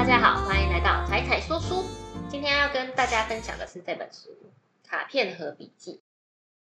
大家好，欢迎来到彩彩说书。今天要跟大家分享的是这本书《卡片和笔记》。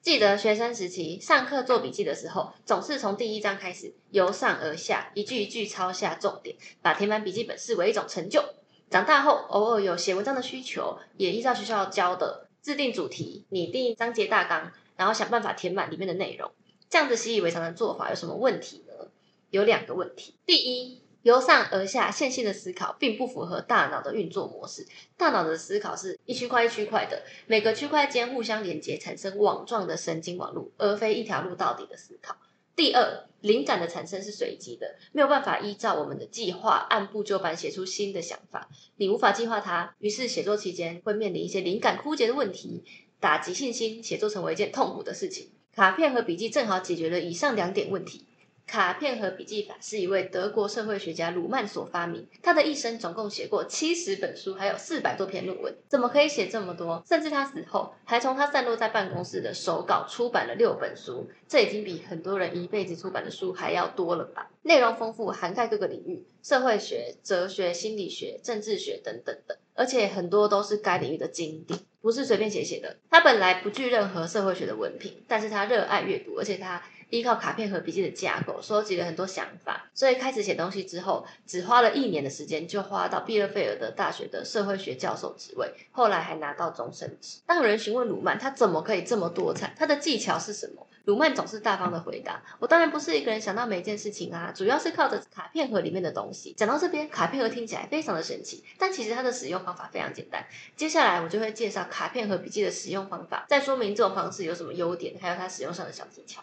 记得学生时期上课做笔记的时候，总是从第一章开始，由上而下，一句一句抄下重点，把填满笔记本视为一种成就。长大后，偶尔有写文章的需求，也依照学校教的制定主题、拟定章节大纲，然后想办法填满里面的内容。这样子习以为常的做法有什么问题呢？有两个问题。第一，由上而下线性的思考，并不符合大脑的运作模式。大脑的思考是一区块一区块的，每个区块间互相连接，产生网状的神经网络，而非一条路到底的思考。第二，灵感的产生是随机的，没有办法依照我们的计划按部就班写出新的想法。你无法计划它，于是写作期间会面临一些灵感枯竭的问题，打击信心，写作成为一件痛苦的事情。卡片和笔记正好解决了以上两点问题。卡片和笔记法是一位德国社会学家鲁曼所发明。他的一生总共写过七十本书，还有四百多篇论文。怎么可以写这么多？甚至他死后，还从他散落在办公室的手稿出版了六本书。这已经比很多人一辈子出版的书还要多了吧？内容丰富，涵盖各个领域：社会学、哲学、心理学、政治学等等的。而且很多都是该领域的经典，不是随便写写的。他本来不具任何社会学的文凭，但是他热爱阅读，而且他。依靠卡片和笔记的架构，收集了很多想法，所以开始写东西之后，只花了一年的时间，就花到毕勒费尔德大学的社会学教授职位，后来还拿到终身职。当有人询问鲁曼他怎么可以这么多彩，他的技巧是什么？鲁曼总是大方的回答：“我当然不是一个人想到每一件事情啊，主要是靠着卡片盒里面的东西。”讲到这边，卡片盒听起来非常的神奇，但其实它的使用方法非常简单。接下来我就会介绍卡片和笔记的使用方法，再说明这种方式有什么优点，还有它使用上的小技巧。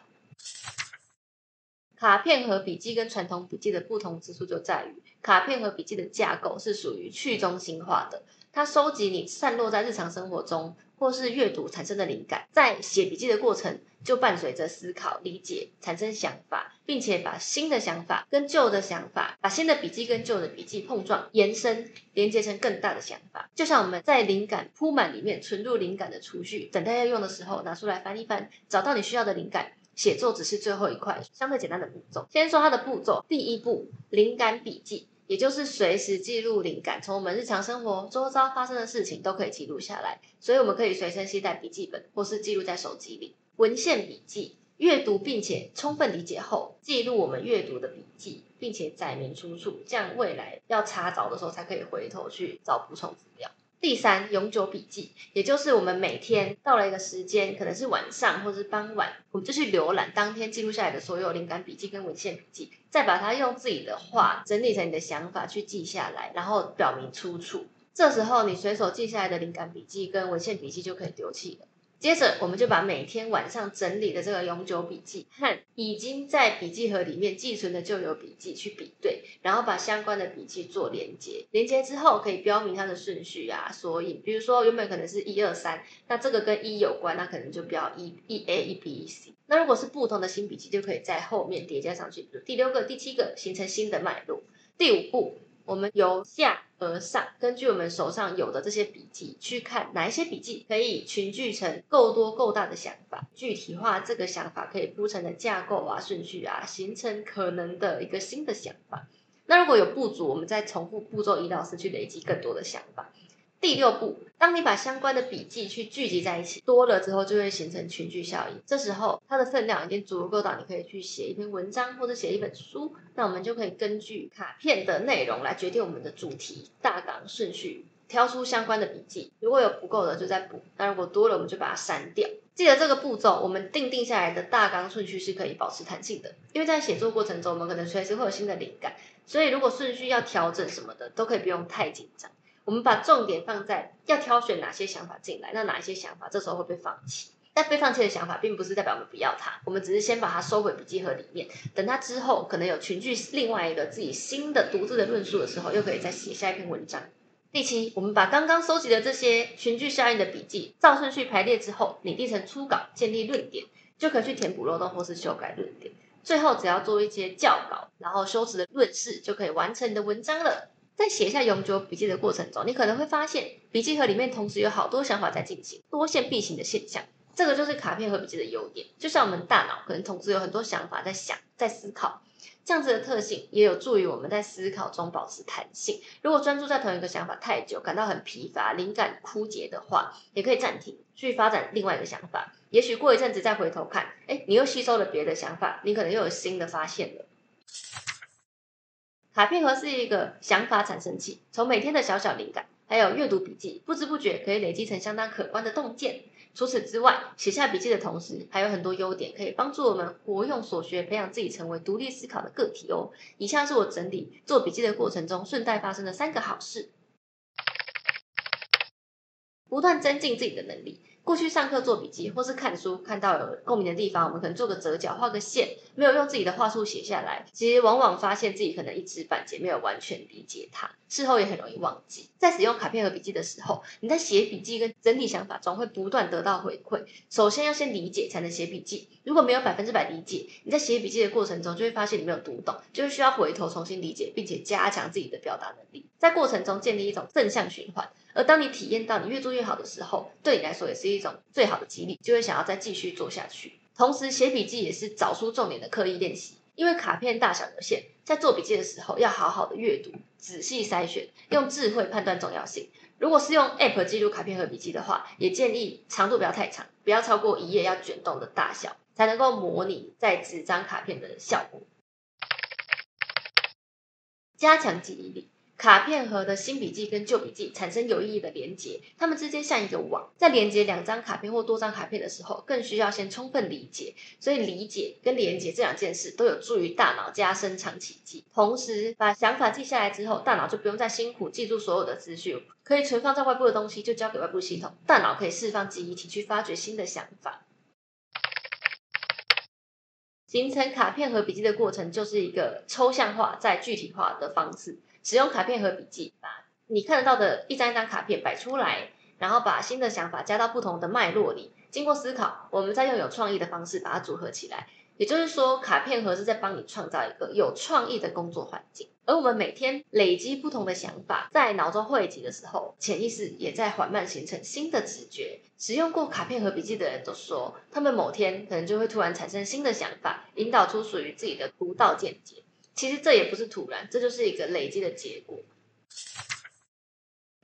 卡片和笔记跟传统笔记的不同之处就在于，卡片和笔记的架构是属于去中心化的，它收集你散落在日常生活中或是阅读产生的灵感，在写笔记的过程就伴随着思考、理解、产生想法，并且把新的想法跟旧的想法，把新的笔记跟旧的笔记碰撞、延伸、连接成更大的想法，就像我们在灵感铺满里面存入灵感的储蓄，等待要用的时候拿出来翻一翻，找到你需要的灵感。写作只是最后一块相对简单的步骤。先说它的步骤，第一步，灵感笔记，也就是随时记录灵感，从我们日常生活周遭发生的事情都可以记录下来，所以我们可以随身携带笔记本，或是记录在手机里。文献笔记，阅读并且充分理解后，记录我们阅读的笔记，并且载明出处，这样未来要查找的时候才可以回头去找补充资料。第三，永久笔记，也就是我们每天到了一个时间，可能是晚上或者是傍晚，我们就去浏览当天记录下来的所有灵感笔记跟文献笔记，再把它用自己的话整理成你的想法去记下来，然后表明出处。这时候你随手记下来的灵感笔记跟文献笔记就可以丢弃了。接着，我们就把每天晚上整理的这个永久笔记和已经在笔记盒里面寄存的旧有笔记去比对，然后把相关的笔记做连接。连接之后，可以标明它的顺序啊、索引。比如说，原本可能是一二三，那这个跟一有关，那可能就标一一 A 一 B 一 C。那如果是不同的新笔记，就可以在后面叠加上去，比如第六个、第七个，形成新的脉络。第五步。我们由下而上，根据我们手上有的这些笔记去看哪一些笔记可以群聚成够多够大的想法，具体化这个想法可以铺成的架构啊、顺序啊，形成可能的一个新的想法。那如果有不足，我们再重复步骤一到四去累积更多的想法。第六步，当你把相关的笔记去聚集在一起，多了之后就会形成群聚效应。这时候它的分量已经足够到你可以去写一篇文章或者写一本书。那我们就可以根据卡片的内容来决定我们的主题、大纲、顺序，挑出相关的笔记。如果有不够的就再补，那如果多了我们就把它删掉。记得这个步骤，我们定定下来的大纲顺序是可以保持弹性的，因为在写作过程中我们可能随时会有新的灵感，所以如果顺序要调整什么的，都可以不用太紧张。我们把重点放在要挑选哪些想法进来，那哪一些想法这时候会被放弃？但被放弃的想法，并不是代表我们不要它，我们只是先把它收回笔记盒里面，等它之后可能有群聚另外一个自己新的独自的论述的时候，又可以再写下一篇文章。第七，我们把刚刚收集的这些群聚效应的笔记，照顺序排列之后，拟定成初稿，建立论点，就可以去填补漏洞或是修改论点。最后只要做一些校稿，然后修辞的论式，就可以完成你的文章了。在写下永久笔记的过程中，你可能会发现笔记盒里面同时有好多想法在进行，多线并行的现象。这个就是卡片和笔记的优点。就像我们大脑可能同时有很多想法在想、在思考，这样子的特性也有助于我们在思考中保持弹性。如果专注在同一个想法太久，感到很疲乏、灵感枯竭的话，也可以暂停，去发展另外一个想法。也许过一阵子再回头看，哎，你又吸收了别的想法，你可能又有新的发现了。卡片盒是一个想法产生器，从每天的小小灵感，还有阅读笔记，不知不觉可以累积成相当可观的洞见。除此之外，写下笔记的同时，还有很多优点可以帮助我们活用所学，培养自己成为独立思考的个体哦。以下是我整理做笔记的过程中顺带发生的三个好事：不断增进自己的能力。过去上课做笔记或是看书，看到有共鸣的地方，我们可能做个折角、画个线，没有用自己的话术写下来，其实往往发现自己可能一知半解，没有完全理解它，事后也很容易忘记。在使用卡片和笔记的时候，你在写笔记跟整体想法中会不断得到回馈。首先要先理解才能写笔记，如果没有百分之百理解，你在写笔记的过程中就会发现你没有读懂，就是需要回头重新理解，并且加强自己的表达能力，在过程中建立一种正向循环。而当你体验到你越做越好的时候，对你来说也是一一种最好的激励，就会想要再继续做下去。同时，写笔记也是找出重点的刻意练习，因为卡片大小有限，在做笔记的时候要好好的阅读，仔细筛选，用智慧判断重要性。如果是用 App 记录卡片和笔记的话，也建议长度不要太长，不要超过一页要卷动的大小，才能够模拟在纸张卡片的效果。加强记忆力。卡片盒的新笔记跟旧笔记产生有意义的连接，它们之间像一个网。在连接两张卡片或多张卡片的时候，更需要先充分理解。所以，理解跟连接这两件事都有助于大脑加深长期记。同时，把想法记下来之后，大脑就不用再辛苦记住所有的资讯，可以存放在外部的东西就交给外部系统，大脑可以释放记忆体去发掘新的想法。形成卡片和笔记的过程，就是一个抽象化再具体化的方式。使用卡片和笔记，把你看得到的一张一张卡片摆出来，然后把新的想法加到不同的脉络里，经过思考，我们再用有创意的方式把它组合起来。也就是说，卡片盒是在帮你创造一个有创意的工作环境。而我们每天累积不同的想法，在脑中汇集的时候，潜意识也在缓慢形成新的直觉。使用过卡片和笔记的人都说，他们某天可能就会突然产生新的想法，引导出属于自己的独到见解。其实这也不是突然，这就是一个累积的结果。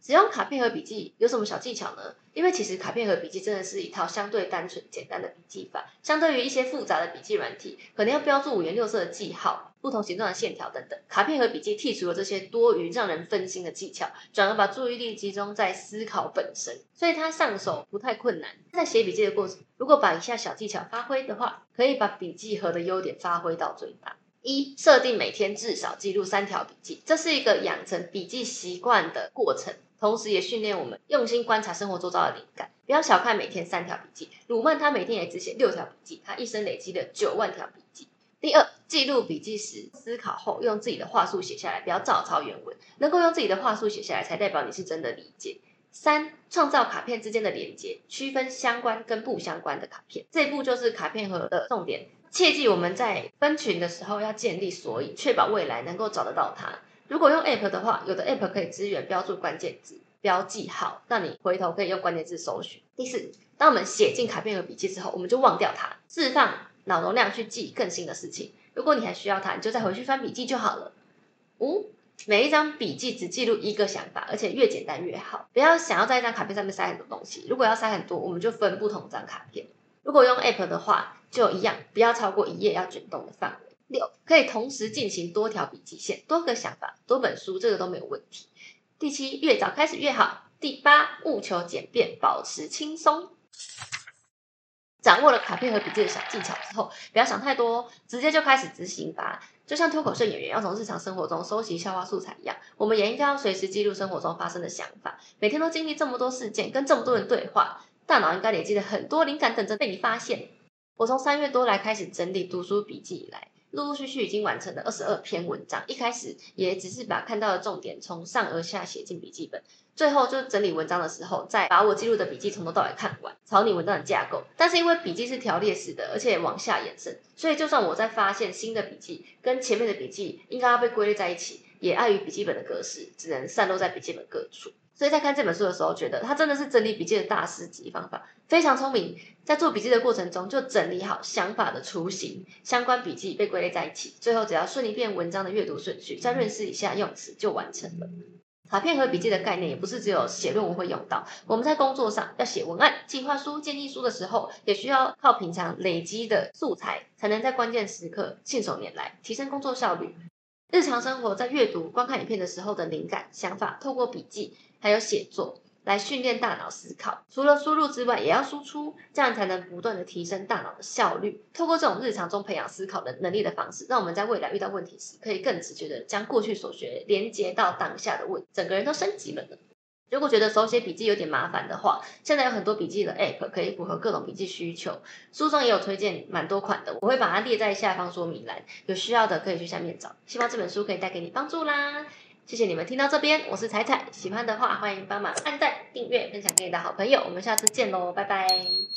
使用卡片和笔记有什么小技巧呢？因为其实卡片和笔记真的是一套相对单纯简单的笔记法，相对于一些复杂的笔记软体，可能要标注五颜六色的记号、不同形状的线条等等。卡片和笔记剔除了这些多余让人分心的技巧，转而把注意力集中在思考本身，所以它上手不太困难。在写笔记的过程，如果把以下小技巧发挥的话，可以把笔记盒的优点发挥到最大。一设定每天至少记录三条笔记，这是一个养成笔记习惯的过程，同时也训练我们用心观察生活周遭的灵感。不要小看每天三条笔记，鲁曼他每天也只写六条笔记，他一生累积了九万条笔记。第二，记录笔记时思考后，用自己的话术写下来，不要照抄原文，能够用自己的话术写下来，才代表你是真的理解。三，创造卡片之间的连接，区分相关跟不相关的卡片，这一步就是卡片盒的重点。切记我们在分群的时候要建立索引，确保未来能够找得到它。如果用 App 的话，有的 App 可以支援标注关键字、标记号，让你回头可以用关键字搜寻。第四，当我们写进卡片和笔记之后，我们就忘掉它，释放脑容量去记更新的事情。如果你还需要它，你就再回去翻笔记就好了。五，每一张笔记只记录一个想法，而且越简单越好。不要想要在一张卡片上面塞很多东西，如果要塞很多，我们就分不同张卡片。如果用 App 的话，就一样，不要超过一页要卷动的范围。六，可以同时进行多条笔记线、多个想法、多本书，这个都没有问题。第七，越早开始越好。第八，务求简便，保持轻松。掌握了卡片和笔记的小技巧之后，不要想太多，直接就开始执行吧。就像脱口秀演员要从日常生活中收集笑话素材一样，我们也应该要随时记录生活中发生的想法。每天都经历这么多事件，跟这么多人对话，大脑应该累积了很多灵感，等着被你发现。我从三月多来开始整理读书笔记以来，陆陆续续已经完成了二十二篇文章。一开始也只是把看到的重点从上而下写进笔记本，最后就整理文章的时候，再把我记录的笔记从头到尾看完，草拟文章的架构。但是因为笔记是条列式的，而且往下延伸，所以就算我在发现新的笔记跟前面的笔记应该要被归类在一起，也碍于笔记本的格式，只能散落在笔记本各处。所以在看这本书的时候，觉得他真的是整理笔记的大师级方法，非常聪明。在做笔记的过程中，就整理好想法的雏形，相关笔记被归类在一起，最后只要顺一遍文章的阅读顺序，再润饰一下用词，就完成了。卡片和笔记的概念也不是只有写论文会用到，我们在工作上要写文案、计划书、建议书的时候，也需要靠平常累积的素材，才能在关键时刻信手拈来，提升工作效率。日常生活在阅读、观看影片的时候的灵感、想法，透过笔记还有写作来训练大脑思考。除了输入之外，也要输出，这样才能不断的提升大脑的效率。透过这种日常中培养思考的能力的方式，让我们在未来遇到问题时，可以更直觉的将过去所学连接到当下的问，整个人都升级了呢。如果觉得手写笔记有点麻烦的话，现在有很多笔记的 App 可以符合各种笔记需求，书中也有推荐蛮多款的，我会把它列在下方说明栏，有需要的可以去下面找。希望这本书可以带给你帮助啦，谢谢你们听到这边，我是彩彩，喜欢的话欢迎帮忙按赞、订阅、分享给你的好朋友，我们下次见喽，拜拜。